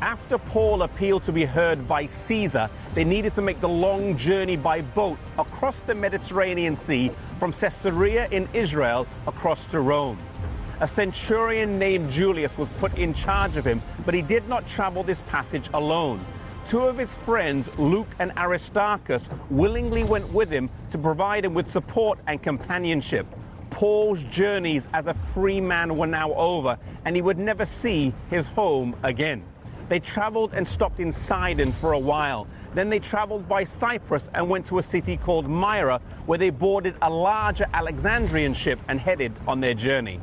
after Paul appealed to be heard by Caesar, they needed to make the long journey by boat across the Mediterranean Sea from Caesarea in Israel across to Rome. A centurion named Julius was put in charge of him, but he did not travel this passage alone. Two of his friends, Luke and Aristarchus, willingly went with him to provide him with support and companionship. Paul's journeys as a free man were now over, and he would never see his home again. They traveled and stopped in Sidon for a while. Then they traveled by Cyprus and went to a city called Myra, where they boarded a larger Alexandrian ship and headed on their journey.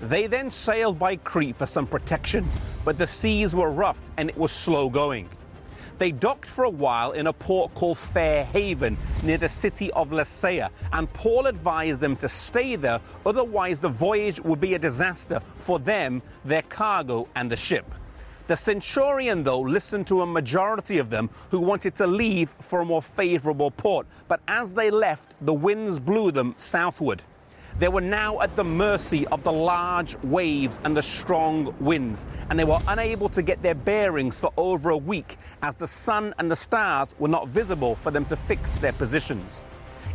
They then sailed by Crete for some protection, but the seas were rough and it was slow going. They docked for a while in a port called Fair Haven near the city of Lasea, and Paul advised them to stay there, otherwise, the voyage would be a disaster for them, their cargo, and the ship. The centurion, though, listened to a majority of them who wanted to leave for a more favorable port, but as they left, the winds blew them southward. They were now at the mercy of the large waves and the strong winds, and they were unable to get their bearings for over a week as the sun and the stars were not visible for them to fix their positions.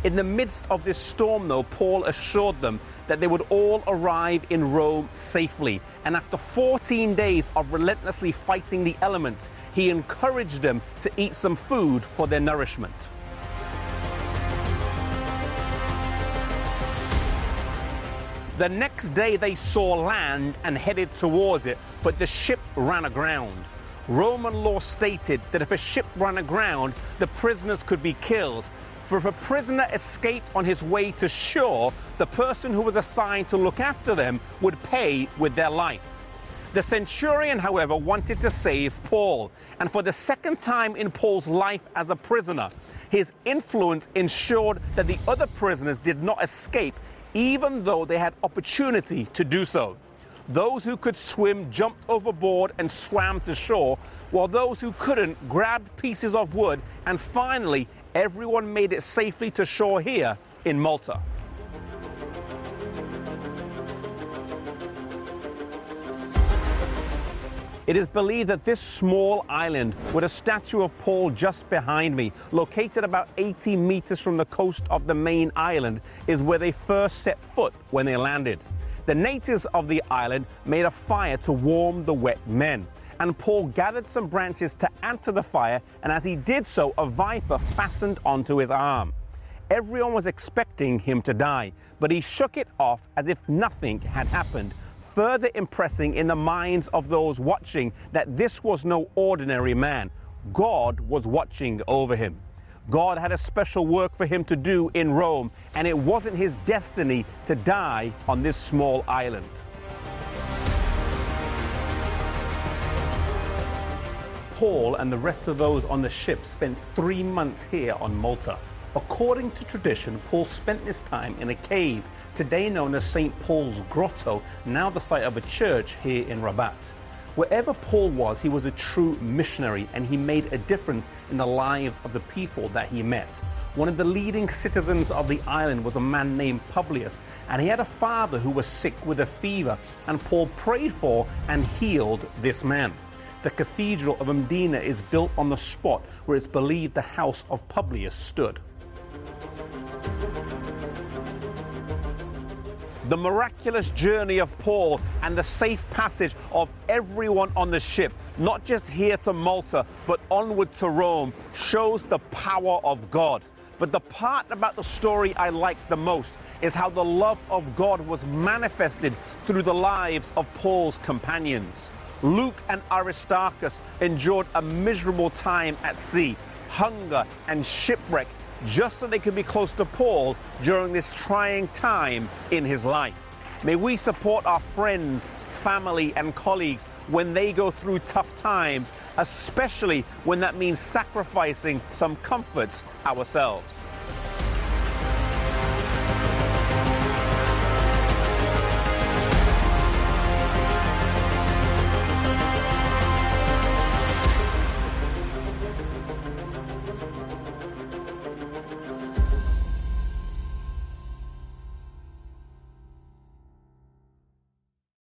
In the midst of this storm, though, Paul assured them that they would all arrive in Rome safely. And after 14 days of relentlessly fighting the elements, he encouraged them to eat some food for their nourishment. The next day they saw land and headed towards it, but the ship ran aground. Roman law stated that if a ship ran aground, the prisoners could be killed. For if a prisoner escaped on his way to shore, the person who was assigned to look after them would pay with their life. The centurion, however, wanted to save Paul, and for the second time in Paul's life as a prisoner, his influence ensured that the other prisoners did not escape even though they had opportunity to do so. Those who could swim jumped overboard and swam to shore, while those who couldn't grabbed pieces of wood, and finally, everyone made it safely to shore here in Malta. It is believed that this small island, with a statue of Paul just behind me, located about 80 meters from the coast of the main island, is where they first set foot when they landed. The natives of the island made a fire to warm the wet men. And Paul gathered some branches to add to the fire, and as he did so, a viper fastened onto his arm. Everyone was expecting him to die, but he shook it off as if nothing had happened further impressing in the minds of those watching that this was no ordinary man. God was watching over him. God had a special work for him to do in Rome, and it wasn't his destiny to die on this small island. Paul and the rest of those on the ship spent three months here on Malta. According to tradition, Paul spent this time in a cave today known as St. Paul's Grotto, now the site of a church here in Rabat. Wherever Paul was, he was a true missionary and he made a difference in the lives of the people that he met. One of the leading citizens of the island was a man named Publius, and he had a father who was sick with a fever, and Paul prayed for and healed this man. The Cathedral of Mdina is built on the spot where it's believed the house of Publius stood. The miraculous journey of Paul and the safe passage of everyone on the ship, not just here to Malta, but onward to Rome, shows the power of God. But the part about the story I like the most is how the love of God was manifested through the lives of Paul's companions. Luke and Aristarchus endured a miserable time at sea, hunger and shipwreck just so they could be close to Paul during this trying time in his life. May we support our friends, family, and colleagues when they go through tough times, especially when that means sacrificing some comforts ourselves.